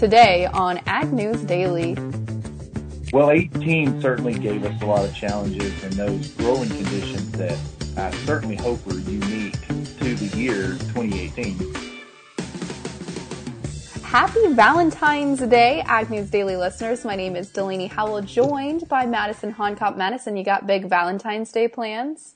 today on Ag News Daily. Well, 18 certainly gave us a lot of challenges and those growing conditions that I certainly hope are unique to the year 2018. Happy Valentine's Day, Ag News Daily listeners. My name is Delaney Howell, joined by Madison Honcop. Madison, you got big Valentine's Day plans?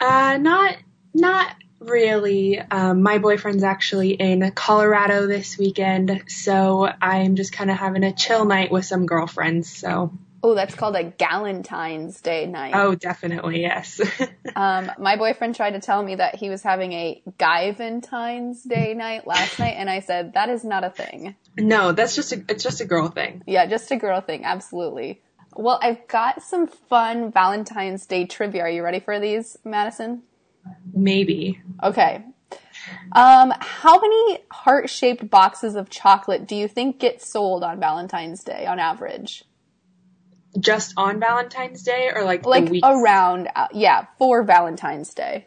Uh, not, not really. Um, my boyfriend's actually in Colorado this weekend, so I'm just kind of having a chill night with some girlfriends. So. Oh, that's called a Galentine's Day night. Oh, definitely, yes. um, my boyfriend tried to tell me that he was having a Guyventine's Day night last night, and I said that is not a thing. No, that's just a it's just a girl thing. Yeah, just a girl thing, absolutely. Well, I've got some fun Valentine's Day trivia. Are you ready for these, Madison? Maybe. Okay. Um, how many heart-shaped boxes of chocolate do you think get sold on Valentine's Day on average? Just on Valentine's Day or like like around uh, yeah, for Valentine's Day.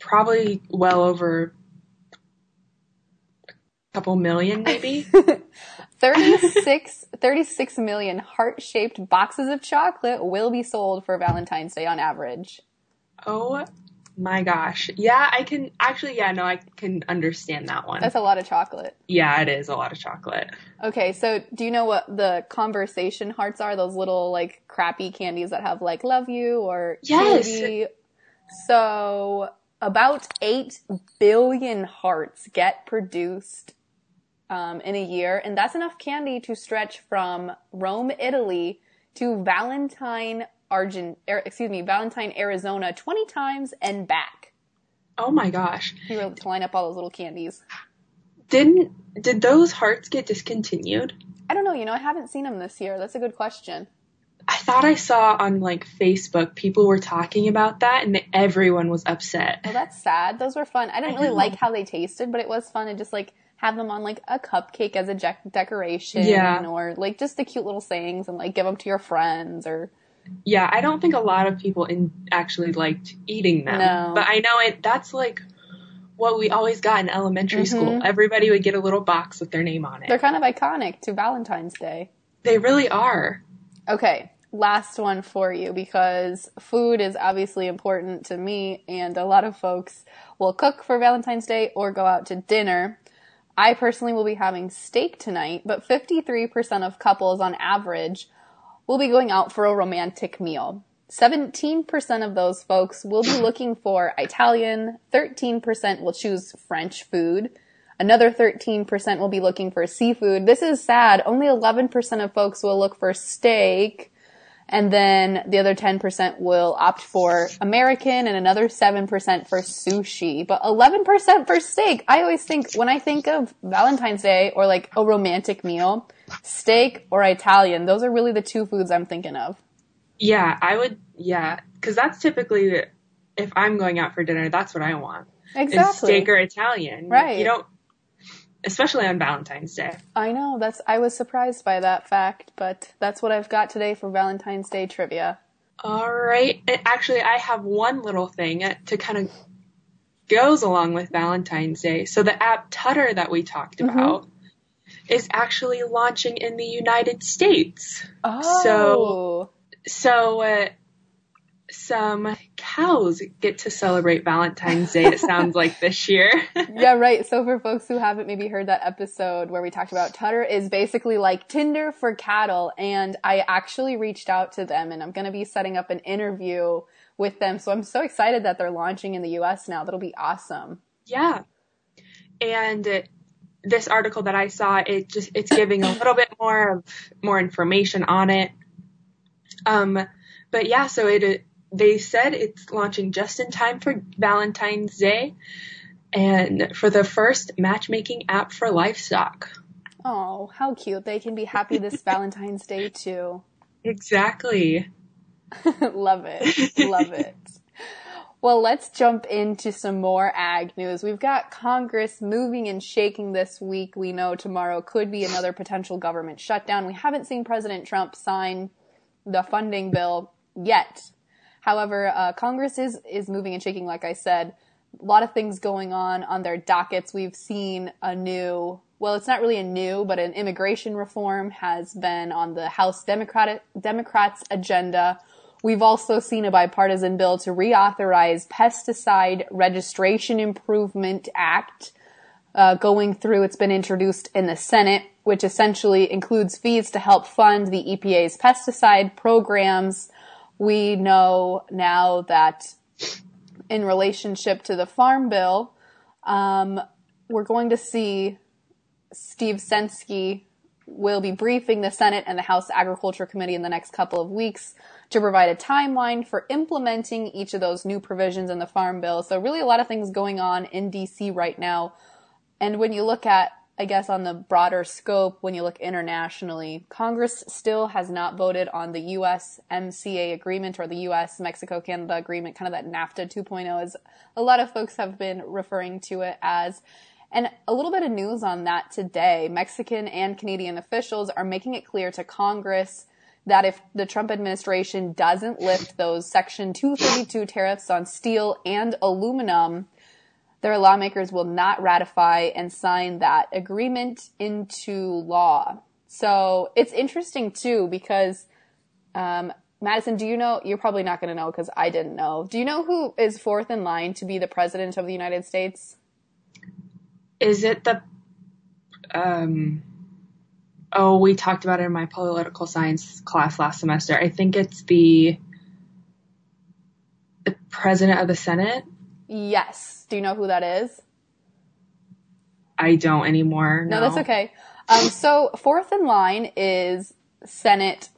Probably well over a couple million maybe. 36, 36 million heart-shaped boxes of chocolate will be sold for Valentine's Day on average. Oh my gosh. Yeah, I can actually, yeah, no, I can understand that one. That's a lot of chocolate. Yeah, it is a lot of chocolate. Okay, so do you know what the conversation hearts are? Those little like crappy candies that have like love you or yes. Cutie. So about 8 billion hearts get produced um, in a year, and that's enough candy to stretch from Rome, Italy to Valentine, Argent, er, excuse me, Valentine, Arizona 20 times and back. Oh my gosh. To line up all those little candies. Didn't, did those hearts get discontinued? I don't know. You know, I haven't seen them this year. That's a good question. I thought I saw on like Facebook people were talking about that and everyone was upset. Oh, that's sad. Those were fun. I didn't really like how they tasted, but it was fun to just like have them on like a cupcake as a de- decoration yeah. or like just the cute little sayings and like give them to your friends or yeah, I don't think a lot of people in actually liked eating them. No. But I know it that's like what we always got in elementary mm-hmm. school. Everybody would get a little box with their name on it. They're kind of iconic to Valentine's Day. They really are. Okay, last one for you because food is obviously important to me and a lot of folks will cook for Valentine's Day or go out to dinner. I personally will be having steak tonight, but 53% of couples on average will be going out for a romantic meal. 17% of those folks will be looking for Italian, 13% will choose French food, another 13% will be looking for seafood. This is sad. Only 11% of folks will look for steak, and then the other 10% will opt for American and another 7% for sushi, but 11% for steak. I always think, when I think of Valentine's Day or like a romantic meal, steak or Italian, those are really the two foods I'm thinking of. Yeah, I would, yeah, cause that's typically, if I'm going out for dinner, that's what I want. Exactly. steak or Italian. Right. You don't, especially on Valentine's Day. I know. That's I was surprised by that fact, but that's what I've got today for Valentine's Day trivia. All right. Actually, I have one little thing to kind of goes along with Valentine's Day. So the app Tudder that we talked Mm-hmm. Is actually launching in the United States. Oh. So so uh, some cows get to celebrate Valentine's Day, it sounds like this year. yeah, right. So for folks who haven't maybe heard that episode where we talked about Tudder is basically like Tinder for cattle. And I actually reached out to them and I'm going to be setting up an interview with them. So I'm so excited that they're launching in the US now. That'll be awesome. Yeah. And uh, this article that I saw, it just, it's giving a little bit more of, more information on it. Um, but yeah, so it, they said it's launching just in time for Valentine's Day and for the first matchmaking app for livestock. Oh, how cute. They can be happy this Valentine's Day too. Exactly. Love it. Love it. Well, let's jump into some more ag news. We've got Congress moving and shaking this week. We know tomorrow could be another potential government shutdown. We haven't seen President Trump sign the funding bill yet. However, uh, Congress is is moving and shaking. Like I said, a lot of things going on on their dockets. We've seen a new, well, it's not really a new, but an immigration reform has been on the House Democratic Democrats agenda. We've also seen a bipartisan bill to reauthorize Pesticide Registration Improvement Act uh, going through. It's been introduced in the Senate, which essentially includes fees to help fund the EPA's pesticide programs. We know now that in relationship to the Farm Bill, um, we're going to see Steve Censky will be briefing the Senate and the House Agriculture Committee in the next couple of weeks to provide a timeline for implementing each of those new provisions in the Farm Bill. So really a lot of things going on in DC right now. And when you look at I guess on the broader scope, when you look internationally, Congress still has not voted on the US MCA agreement or the US Mexico Canada agreement, kind of that NAFTA 2.0, as a lot of folks have been referring to it as. And a little bit of news on that today. Mexican and Canadian officials are making it clear to Congress that if the Trump administration doesn't lift those Section 232 tariffs on steel and aluminum, their lawmakers will not ratify and sign that agreement into law. So it's interesting too because, um, Madison, do you know? You're probably not going to know because I didn't know. Do you know who is fourth in line to be the president of the United States? Is it the, um, oh, we talked about it in my political science class last semester. I think it's the, the president of the Senate. Yes. Do you know who that is? I don't anymore. No, no that's okay. Um, so fourth in line is Senate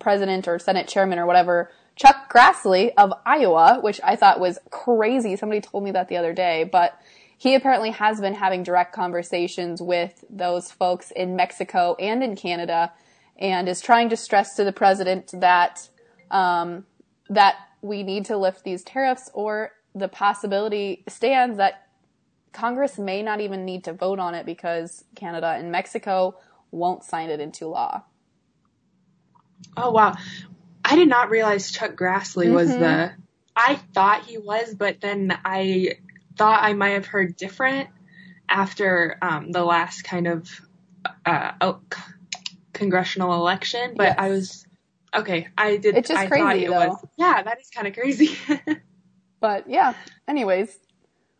President or Senate Chairman or whatever, Chuck Grassley of Iowa, which I thought was crazy. Somebody told me that the other day, but he apparently has been having direct conversations with those folks in Mexico and in Canada and is trying to stress to the president that, um, that we need to lift these tariffs or the possibility stands that Congress may not even need to vote on it because Canada and Mexico won't sign it into law. Oh wow. I did not realize Chuck Grassley mm-hmm. was the I thought he was, but then I thought I might have heard different after um, the last kind of uh, oh, congressional election. But yes. I was okay. I did. It's just I crazy, it though. Was, yeah, that is kind of crazy. But yeah, anyways,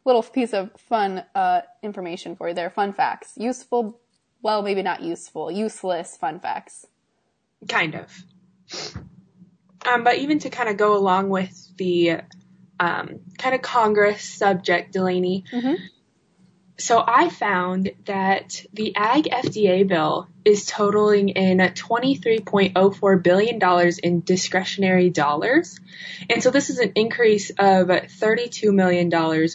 little piece of fun uh, information for you there. Fun facts. Useful, well, maybe not useful, useless fun facts. Kind of. Um, but even to kind of go along with the um, kind of Congress subject, Delaney, mm-hmm so I found that the Ag FDA bill is totaling in $23.04 billion in discretionary dollars. And so this is an increase of $32 million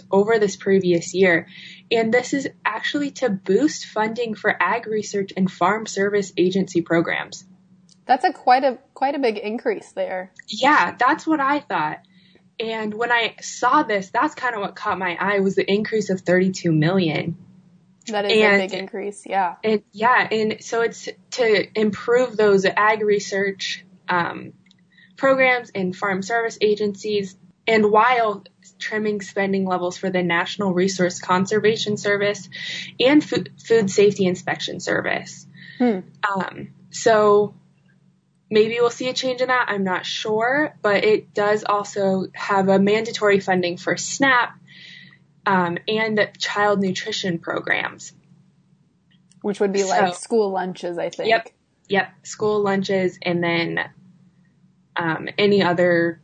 over this previous year. And this is actually to boost funding for ag research and farm service agency programs. That's a quite a quite a big increase there. Yeah, that's what I thought. And when I saw this, that's kind of what caught my eye was the increase of 32 million. That is and, a big increase, yeah. And yeah, and so it's to improve those ag research um, programs and farm service agencies, and while trimming spending levels for the National Resource Conservation Service and Food, Food Safety Inspection Service. Hmm. Um, so Maybe we'll see a change in that. I'm not sure, but it does also have a mandatory funding for SNAP um, and child nutrition programs, which would be so, like school lunches, I think. Yep, yep, school lunches, and then um, any other.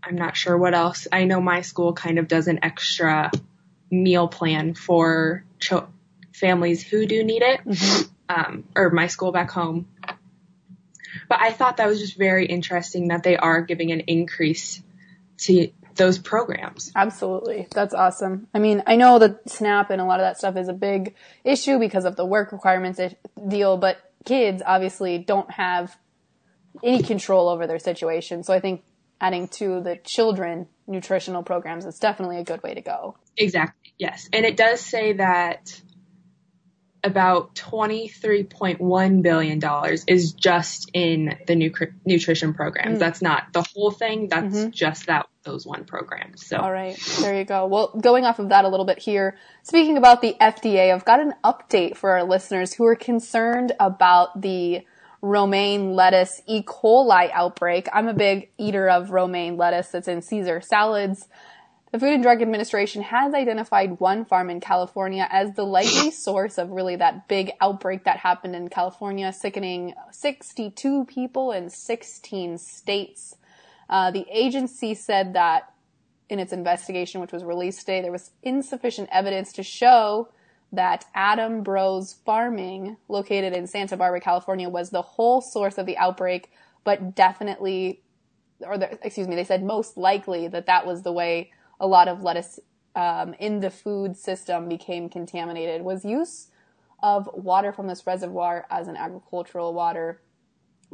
I'm not sure what else. I know my school kind of does an extra meal plan for cho- families who do need it, mm-hmm. um, or my school back home but I thought that was just very interesting that they are giving an increase to those programs. Absolutely. That's awesome. I mean, I know that SNAP and a lot of that stuff is a big issue because of the work requirements deal, but kids obviously don't have any control over their situation. So I think adding to the children nutritional programs is definitely a good way to go. Exactly. Yes. And it does say that about $23.1 billion is just in the nu- nutrition programs. Mm. That's not the whole thing. That's mm-hmm. just that, those one programs. So. All right. There you go. Well, going off of that a little bit here, speaking about the FDA, I've got an update for our listeners who are concerned about the romaine lettuce E. coli outbreak. I'm a big eater of romaine lettuce that's in Caesar salads. The Food and Drug Administration has identified one farm in California as the likely source of really that big outbreak that happened in California, sickening 62 people in 16 states. Uh, the agency said that in its investigation, which was released today, there was insufficient evidence to show that Adam Bros Farming, located in Santa Barbara, California, was the whole source of the outbreak, but definitely, or the, excuse me, they said most likely that that was the way a lot of lettuce um, in the food system became contaminated. Was use of water from this reservoir as an agricultural water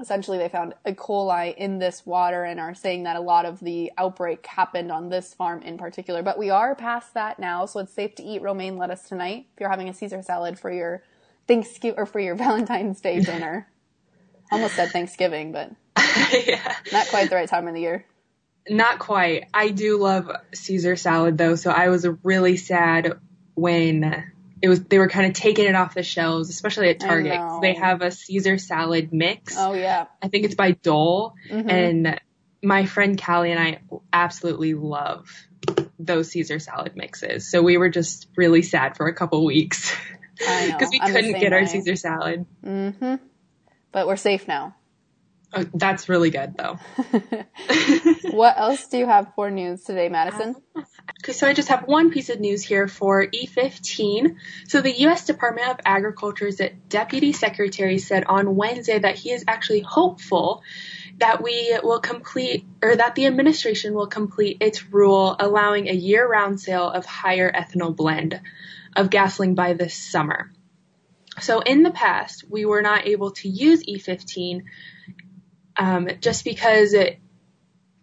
essentially they found E. coli in this water and are saying that a lot of the outbreak happened on this farm in particular. But we are past that now, so it's safe to eat romaine lettuce tonight if you're having a Caesar salad for your Thanksgiving or for your Valentine's Day dinner. Almost said Thanksgiving, but yeah. not quite the right time of the year. Not quite. I do love Caesar salad though, so I was really sad when it was they were kind of taking it off the shelves, especially at Target. They have a Caesar salad mix. Oh yeah. I think it's by Dole, mm-hmm. and my friend Callie and I absolutely love those Caesar salad mixes. So we were just really sad for a couple weeks because we I'm couldn't get way. our Caesar salad. Mm-hmm. But we're safe now. Oh, that's really good, though. what else do you have for news today, Madison? So I just have one piece of news here for E15. So the U.S. Department of Agriculture's Deputy Secretary said on Wednesday that he is actually hopeful that we will complete, or that the administration will complete its rule allowing a year-round sale of higher ethanol blend of gasoline by this summer. So in the past, we were not able to use E15 um, just because it,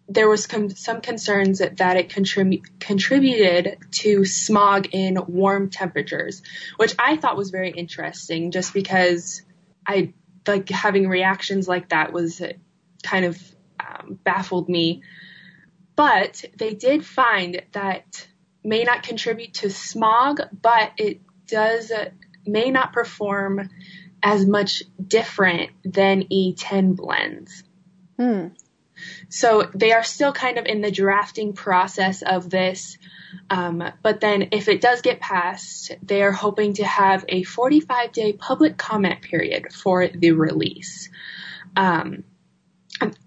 there was com- some concerns that, that it contrib- contributed to smog in warm temperatures, which I thought was very interesting just because I like having reactions like that was kind of um, baffled me. But they did find that may not contribute to smog, but it does uh, may not perform as much different than E10 blends. Hmm. So they are still kind of in the drafting process of this. Um, but then if it does get passed, they are hoping to have a 45 day public comment period for the release. Um,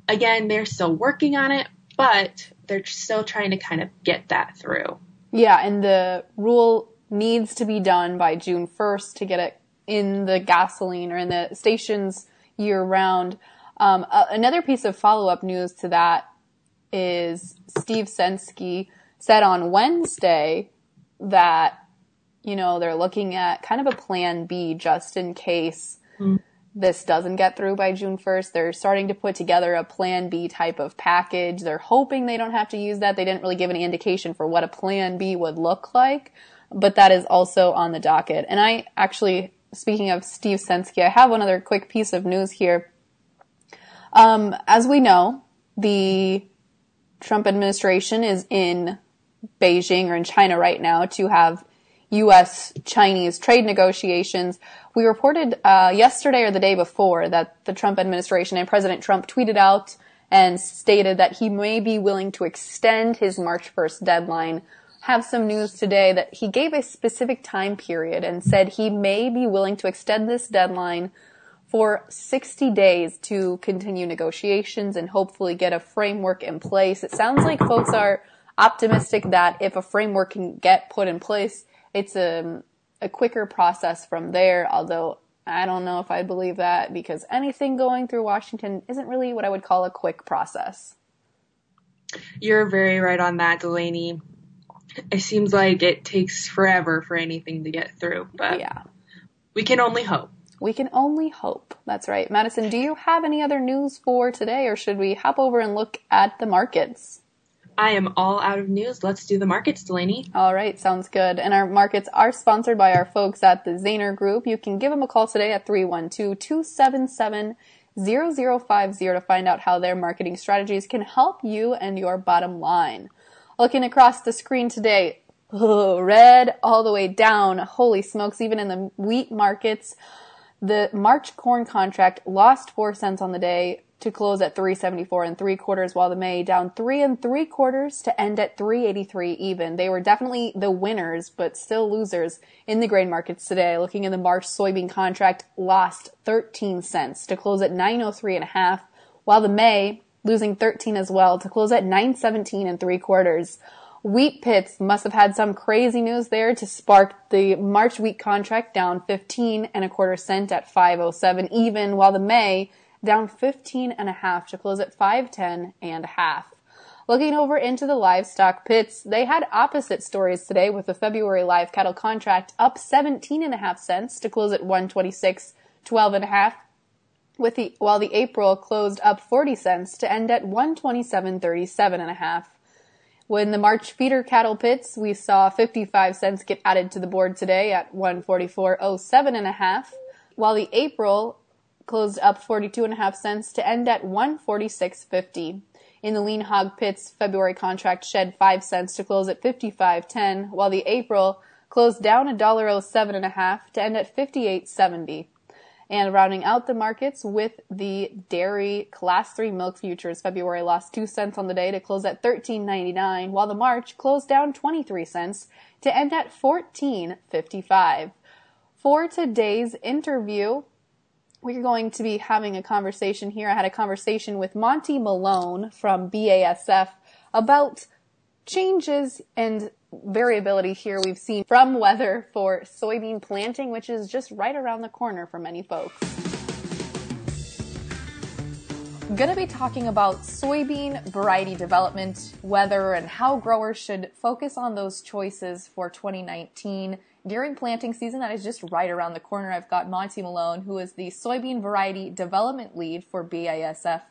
again, they're still working on it, but they're still trying to kind of get that through. Yeah, and the rule needs to be done by June 1st to get it in the gasoline or in the stations year round. Um, uh, another piece of follow up news to that is Steve Censky said on Wednesday that, you know, they're looking at kind of a plan B just in case mm. this doesn't get through by June 1st. They're starting to put together a plan B type of package. They're hoping they don't have to use that. They didn't really give any indication for what a plan B would look like, but that is also on the docket. And I actually, speaking of Steve Censky, I have one other quick piece of news here. Um, as we know, the Trump administration is in Beijing or in China right now to have U.S. Chinese trade negotiations. We reported uh, yesterday or the day before that the Trump administration and President Trump tweeted out and stated that he may be willing to extend his March 1st deadline. Have some news today that he gave a specific time period and said he may be willing to extend this deadline for 60 days to continue negotiations and hopefully get a framework in place. It sounds like folks are optimistic that if a framework can get put in place, it's a, a quicker process from there, although I don't know if I believe that because anything going through Washington isn't really what I would call a quick process. You're very right on that, Delaney. It seems like it takes forever for anything to get through, but yeah. we can only hope. We can only hope. That's right. Madison, do you have any other news for today or should we hop over and look at the markets? I am all out of news. Let's do the markets, Delaney. All right, sounds good. And our markets are sponsored by our folks at the Zaner Group. You can give them a call today at 312-277 0050 to find out how their marketing strategies can help you and your bottom line. Looking across the screen today, red all the way down. Holy smokes, even in the wheat markets, the March corn contract lost 4 cents on the day to close at 374 and three quarters, while the May down three and three quarters to end at 383 even. They were definitely the winners, but still losers in the grain markets today. Looking in the March soybean contract lost 13 cents to close at 903 and a half, while the May losing 13 as well to close at 917 and three quarters. Wheat pits must have had some crazy news there to spark the March wheat contract down 15 and a quarter cent at 507 even, while the May down 15 and a half to close at 510 and a half. Looking over into the livestock pits, they had opposite stories today with the February live cattle contract up 17 and a half cents to close at 126 12 and a half with the while the April closed up 40 cents to end at 127.37 and a half. When the March feeder cattle pits, we saw 55 cents get added to the board today at 144.07 and a half, while the April closed up 42 and a half cents to end at 146.50. In the lean hog pits, February contract shed 5 cents to close at 55.10, while the April closed down a dollar 07 and a half to end at 58.70. And rounding out the markets with the dairy class 3 milk futures, February lost 2 cents on the day to close at 13.99, while the March closed down 23 cents to end at 14.55. For today's interview, we're going to be having a conversation here. I had a conversation with Monty Malone from BASF about changes and variability here we've seen from weather for soybean planting, which is just right around the corner for many folks. I'm going to be talking about soybean variety development, weather, and how growers should focus on those choices for 2019 during planting season that is just right around the corner. I've got Monty Malone, who is the soybean variety development lead for BASF.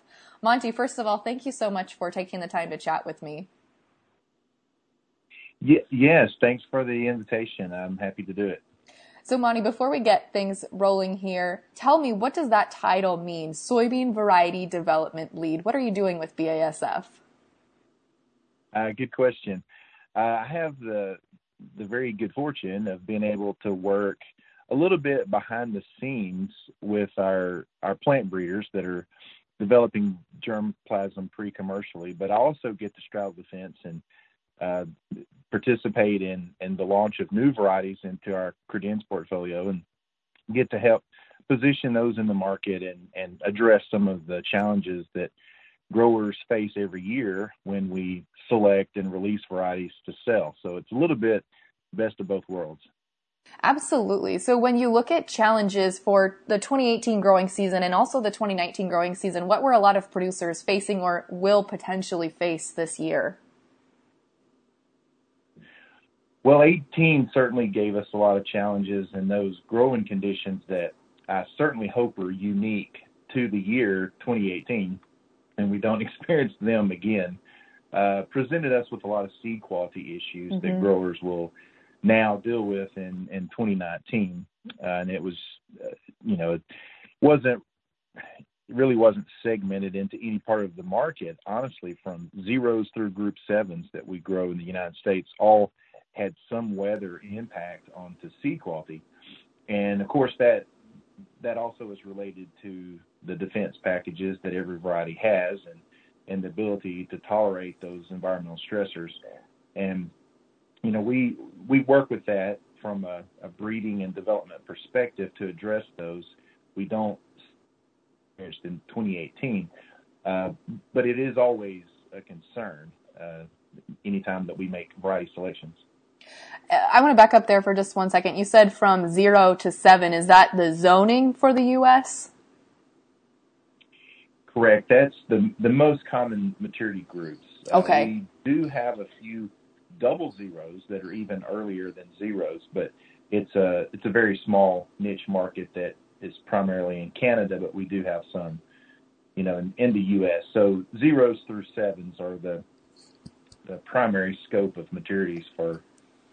Monty, first of all, thank you so much for taking the time to chat with me. Yes, thanks for the invitation. I'm happy to do it. So, Monty, before we get things rolling here, tell me what does that title mean? Soybean Variety Development Lead. What are you doing with BASF? Uh, good question. Uh, I have the the very good fortune of being able to work a little bit behind the scenes with our our plant breeders that are developing germplasm pre-commercially, but I also get to straddle the fence and uh, participate in in the launch of new varieties into our Credenz portfolio and get to help position those in the market and and address some of the challenges that growers face every year when we select and release varieties to sell. So it's a little bit best of both worlds. Absolutely. So when you look at challenges for the 2018 growing season and also the 2019 growing season, what were a lot of producers facing or will potentially face this year? Well, 18 certainly gave us a lot of challenges and those growing conditions that I certainly hope are unique to the year 2018 and we don't experience them again, uh, presented us with a lot of seed quality issues mm-hmm. that growers will now deal with in, in 2019. Uh, and it was, uh, you know, it wasn't really wasn't segmented into any part of the market. Honestly, from zeros through group sevens that we grow in the United States, all had some weather impact onto seed quality. And of course, that that also is related to the defense packages that every variety has and, and the ability to tolerate those environmental stressors. And, you know, we, we work with that from a, a breeding and development perspective to address those. We don't in 2018, uh, but it is always a concern uh, anytime that we make variety selections. I want to back up there for just one second. You said from zero to seven. Is that the zoning for the U.S.? Correct. That's the the most common maturity groups. Uh, okay. Uh, we do have a few double zeros that are even earlier than zeros, but it's a it's a very small niche market that is primarily in Canada, but we do have some, you know, in, in the U.S. So zeros through sevens are the the primary scope of maturities for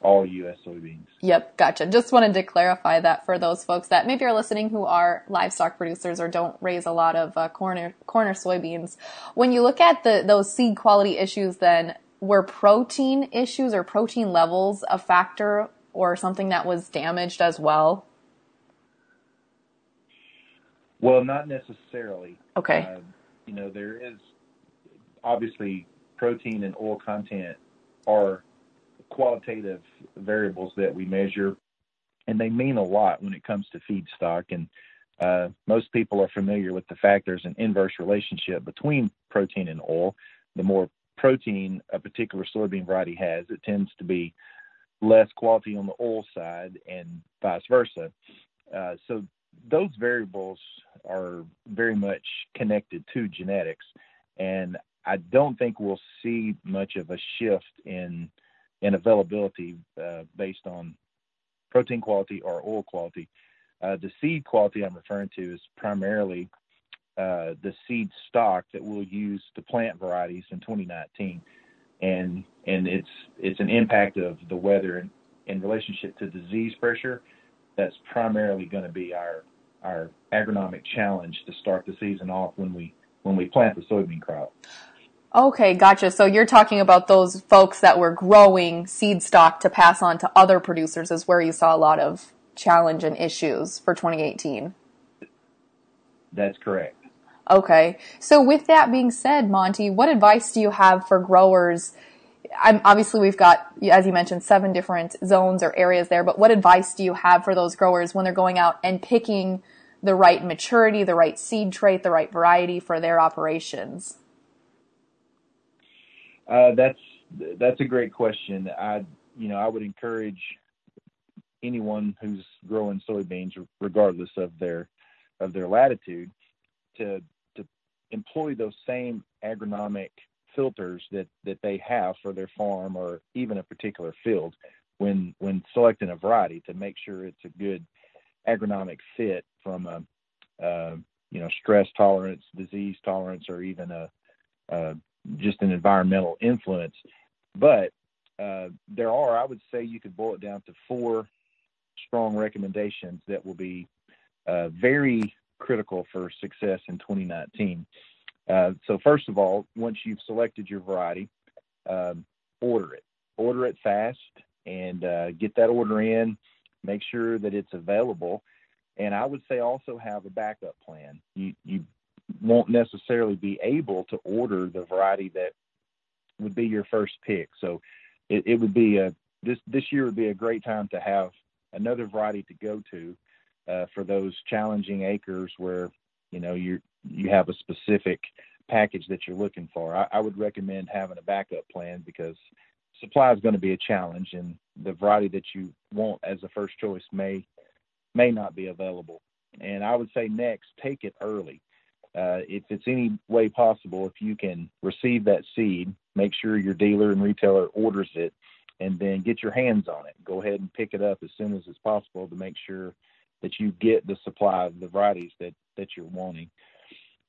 all U.S. soybeans. Yep, gotcha. Just wanted to clarify that for those folks that maybe are listening who are livestock producers or don't raise a lot of uh, corn or, corn or soybeans. When you look at the those seed quality issues, then were protein issues or protein levels a factor or something that was damaged as well? Well, not necessarily. Okay. Uh, you know, there is obviously protein and oil content are qualitative variables that we measure, and they mean a lot when it comes to feedstock. And uh, most people are familiar with the fact there's an inverse relationship between protein and oil. The more protein a particular soybean variety has, it tends to be less quality on the oil side, and vice versa. Uh, so those variables are very much connected to genetics, and I don't think we'll see much of a shift in in availability uh, based on protein quality or oil quality. Uh, the seed quality I'm referring to is primarily uh, the seed stock that we'll use to plant varieties in 2019, and and it's it's an impact of the weather in, in relationship to disease pressure. That's primarily going to be our our agronomic challenge to start the season off when we when we plant the soybean crop. Okay, gotcha. So you're talking about those folks that were growing seed stock to pass on to other producers is where you saw a lot of challenge and issues for 2018. That's correct. Okay. So with that being said, Monty, what advice do you have for growers? I'm, obviously, we've got, as you mentioned, seven different zones or areas there, but what advice do you have for those growers when they're going out and picking the right maturity, the right seed trait, the right variety for their operations? Uh, that's that's a great question. I you know I would encourage anyone who's growing soybeans, regardless of their of their latitude, to to employ those same agronomic filters that that they have for their farm or even a particular field when when selecting a variety to make sure it's a good agronomic fit from a, a you know stress tolerance, disease tolerance, or even a, a just an environmental influence. But uh, there are, I would say, you could boil it down to four strong recommendations that will be uh, very critical for success in 2019. Uh, so, first of all, once you've selected your variety, um, order it. Order it fast and uh, get that order in. Make sure that it's available. And I would say also have a backup plan. You, you won't necessarily be able to order the variety that would be your first pick. So it, it would be a this this year would be a great time to have another variety to go to uh, for those challenging acres where you know you you have a specific package that you're looking for. I, I would recommend having a backup plan because supply is going to be a challenge, and the variety that you want as a first choice may may not be available. And I would say next, take it early uh, if it's any way possible, if you can receive that seed, make sure your dealer and retailer orders it, and then get your hands on it. Go ahead and pick it up as soon as it's possible to make sure that you get the supply of the varieties that that you're wanting.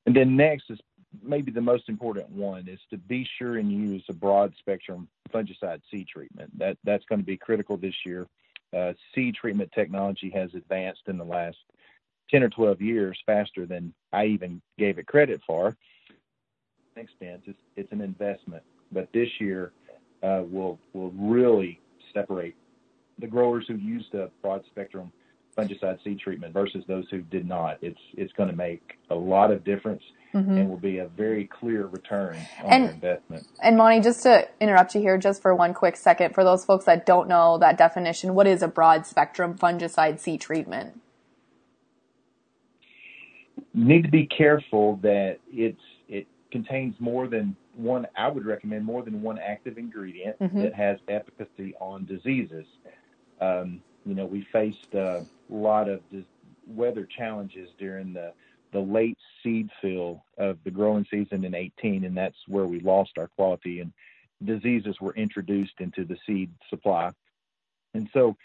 And then next is maybe the most important one is to be sure and use a broad spectrum fungicide seed treatment. That that's going to be critical this year. Uh, seed treatment technology has advanced in the last 10 or 12 years faster than I even gave it credit for. Expense, it's, it's an investment, but this year uh, will will really separate the growers who used a broad spectrum fungicide seed treatment versus those who did not. It's it's going to make a lot of difference mm-hmm. and will be a very clear return on and, investment. And Monty, just to interrupt you here just for one quick second, for those folks that don't know that definition, what is a broad spectrum fungicide seed treatment? Need to be careful that it's it contains more than one. I would recommend more than one active ingredient mm-hmm. that has efficacy on diseases. Um, you know, we faced a lot of dis- weather challenges during the the late seed fill of the growing season in 18, and that's where we lost our quality and diseases were introduced into the seed supply. And so,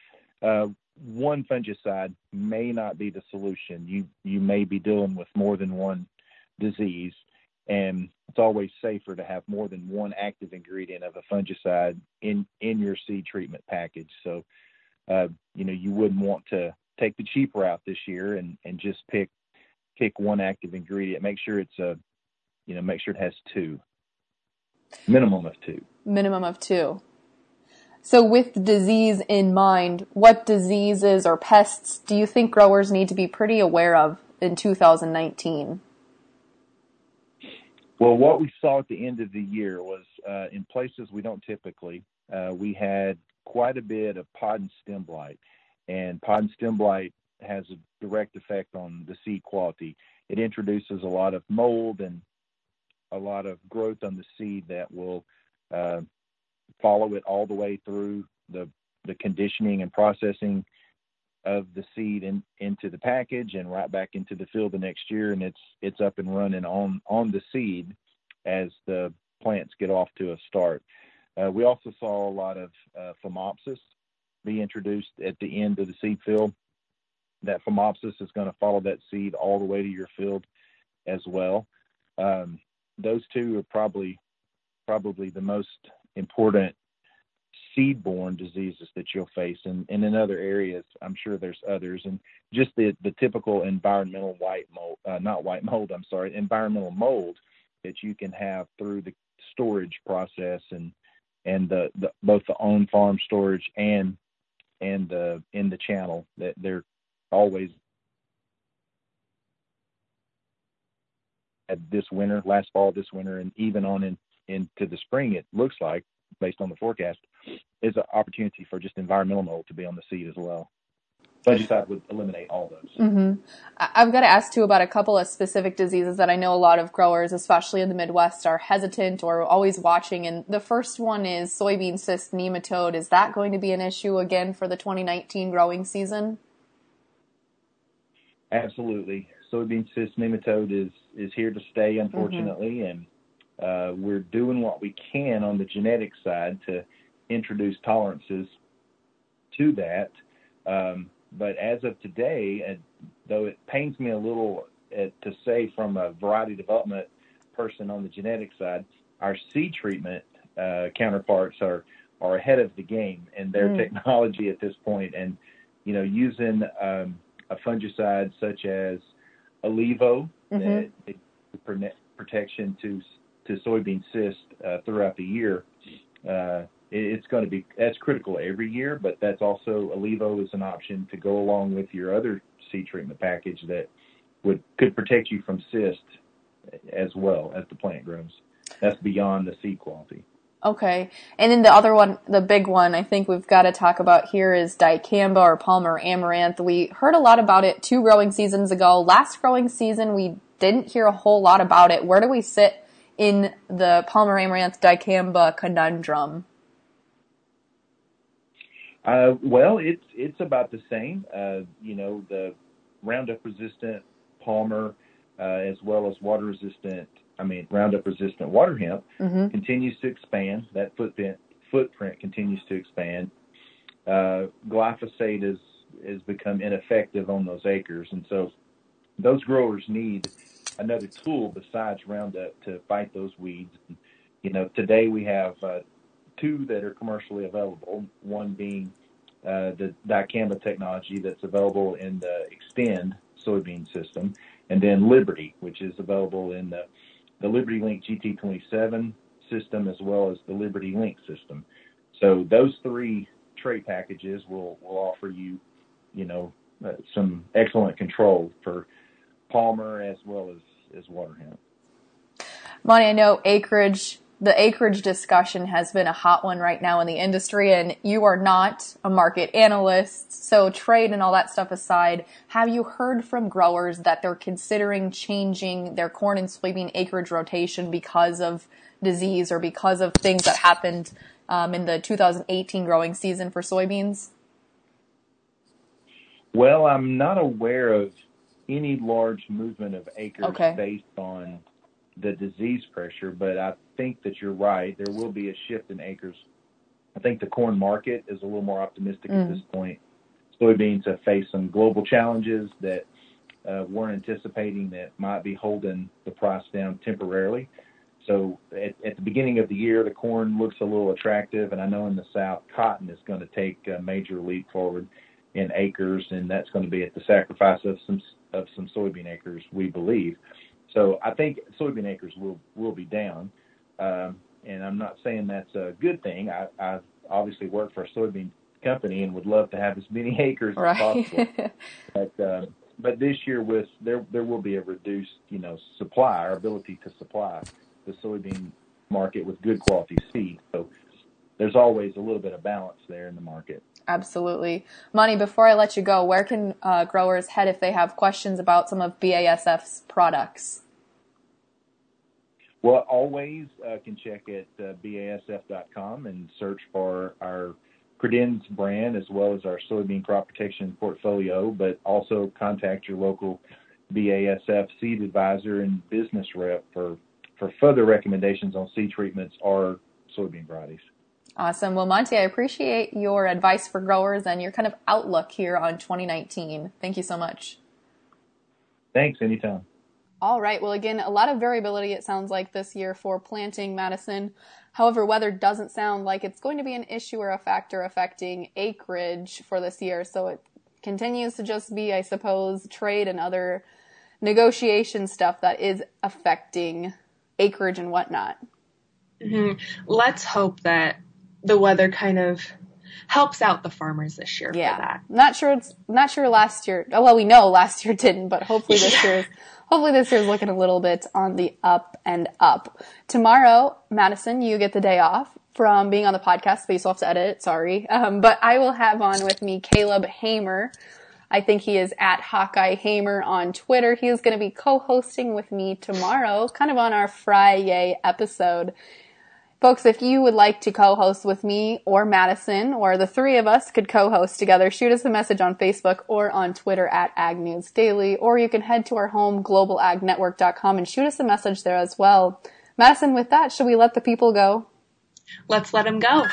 uh, one fungicide may not be the solution. You you may be dealing with more than one disease, and it's always safer to have more than one active ingredient of a fungicide in in your seed treatment package. So, uh, you know, you wouldn't want to take the cheap route this year and and just pick pick one active ingredient. Make sure it's a, you know, make sure it has two, minimum of two. Minimum of two. So, with disease in mind, what diseases or pests do you think growers need to be pretty aware of in 2019? Well, what we saw at the end of the year was uh, in places we don't typically, uh, we had quite a bit of pod and stem blight. And pod and stem blight has a direct effect on the seed quality. It introduces a lot of mold and a lot of growth on the seed that will uh, follow it all the way through the the conditioning and processing of the seed in, into the package and right back into the field the next year and it's it's up and running on on the seed as the plants get off to a start. Uh, we also saw a lot of uh, phomopsis be introduced at the end of the seed field. That phomopsis is going to follow that seed all the way to your field as well. Um, those two are probably probably the most important seed-borne diseases that you'll face and, and in other areas i'm sure there's others and just the, the typical environmental white mold uh, not white mold i'm sorry environmental mold that you can have through the storage process and and the, the both the on farm storage and and uh, in the channel that they're always at this winter last fall this winter and even on in into the spring it looks like based on the forecast, is an opportunity for just environmental mold to be on the seed as well. Fungicide would eliminate all those. Mm-hmm. I've got to ask too about a couple of specific diseases that I know a lot of growers, especially in the Midwest, are hesitant or always watching. And the first one is soybean cyst nematode. Is that going to be an issue again for the 2019 growing season? Absolutely. Soybean cyst nematode is is here to stay, unfortunately, mm-hmm. and uh, we're doing what we can on the genetic side to introduce tolerances to that. Um, but as of today, and though it pains me a little uh, to say from a variety development person on the genetic side, our seed treatment uh, counterparts are are ahead of the game in their mm. technology at this point, and you know using um, a fungicide such as ILeVO mm-hmm. that protection to to soybean cyst uh, throughout the year, uh, it's going to be that's critical every year. But that's also ILeVO is an option to go along with your other seed treatment package that would could protect you from cyst as well as the plant grows. That's beyond the seed quality. Okay. And then the other one, the big one I think we've got to talk about here is dicamba or Palmer amaranth. We heard a lot about it two growing seasons ago. Last growing season, we didn't hear a whole lot about it. Where do we sit in the Palmer amaranth dicamba conundrum? Uh, well, it's it's about the same. Uh, you know, the Roundup resistant Palmer, uh, as well as water resistant. I mean, Roundup resistant water hemp mm-hmm. continues to expand. That footprint footprint continues to expand. Uh, glyphosate is has become ineffective on those acres, and so those growers need another tool besides Roundup to fight those weeds. You know, today we have uh, two that are commercially available. One being uh, the dicamba technology that's available in the Xtend soybean system, and then Liberty, which is available in the the Liberty Link GT27 system as well as the Liberty Link system. So those three trait packages will will offer you, you know, uh, some excellent control for Palmer as well as, as water hemp. Monty, I know acreage, the acreage discussion has been a hot one right now in the industry and you are not a market analyst. So trade and all that stuff aside, have you heard from growers that they're considering changing their corn and soybean acreage rotation because of disease or because of things that happened um, in the 2018 growing season for soybeans? Well, I'm not aware of any large movement of acres okay. based on the disease pressure, but I think that you're right. There will be a shift in acres. I think the corn market is a little more optimistic mm. at this point. Soybeans have faced some global challenges that uh, weren't anticipating that might be holding the price down temporarily. So at, at the beginning of the year, the corn looks a little attractive, and I know in the south, cotton is going to take a major leap forward in acres, and that's going to be at the sacrifice of some of some soybean acres, we believe. So I think soybean acres will will be down, um, and I'm not saying that's a good thing. I, I obviously work for a soybean company and would love to have as many acres right. as possible. but uh, but this year with there there will be a reduced you know supply, our ability to supply the soybean market with good quality seed. So there's always a little bit of balance there in the market. Absolutely. Monty, before I let you go, where can uh, growers head if they have questions about some of BASF's products? Well, always uh, can check at uh, BASF.com and search for our Credenz brand as well as our soybean crop protection portfolio, but also contact your local BASF seed advisor and business rep for, for further recommendations on seed treatments or soybean varieties. Awesome. Well, Monty, I appreciate your advice for growers and your kind of outlook here on 2019. Thank you so much. Thanks. Anytime. All right. Well, again, a lot of variability, it sounds like, this year for planting Madison. However, weather doesn't sound like it's going to be an issue or a factor affecting acreage for this year. So it continues to just be, I suppose, trade and other negotiation stuff that is affecting acreage and whatnot. Mm-hmm. Let's hope that the weather kind of helps out the farmers this year yeah. for that. Not sure it's not sure last year. Oh, well, we know last year didn't, but hopefully this yeah. year hopefully this year is looking a little bit on the up and up. Tomorrow, Madison, you get the day off from being on the podcast, but you still have to edit. Sorry. Um, but I will have on with me Caleb Hamer. I think he is at Hawkeye Hamer on Twitter. He is going to be co-hosting with me tomorrow, kind of on our Friday episode. Folks, if you would like to co-host with me or Madison, or the three of us could co-host together, shoot us a message on Facebook or on Twitter at Ag News Daily, or you can head to our home, globalagnetwork.com, and shoot us a message there as well. Madison, with that, should we let the people go? Let's let them go.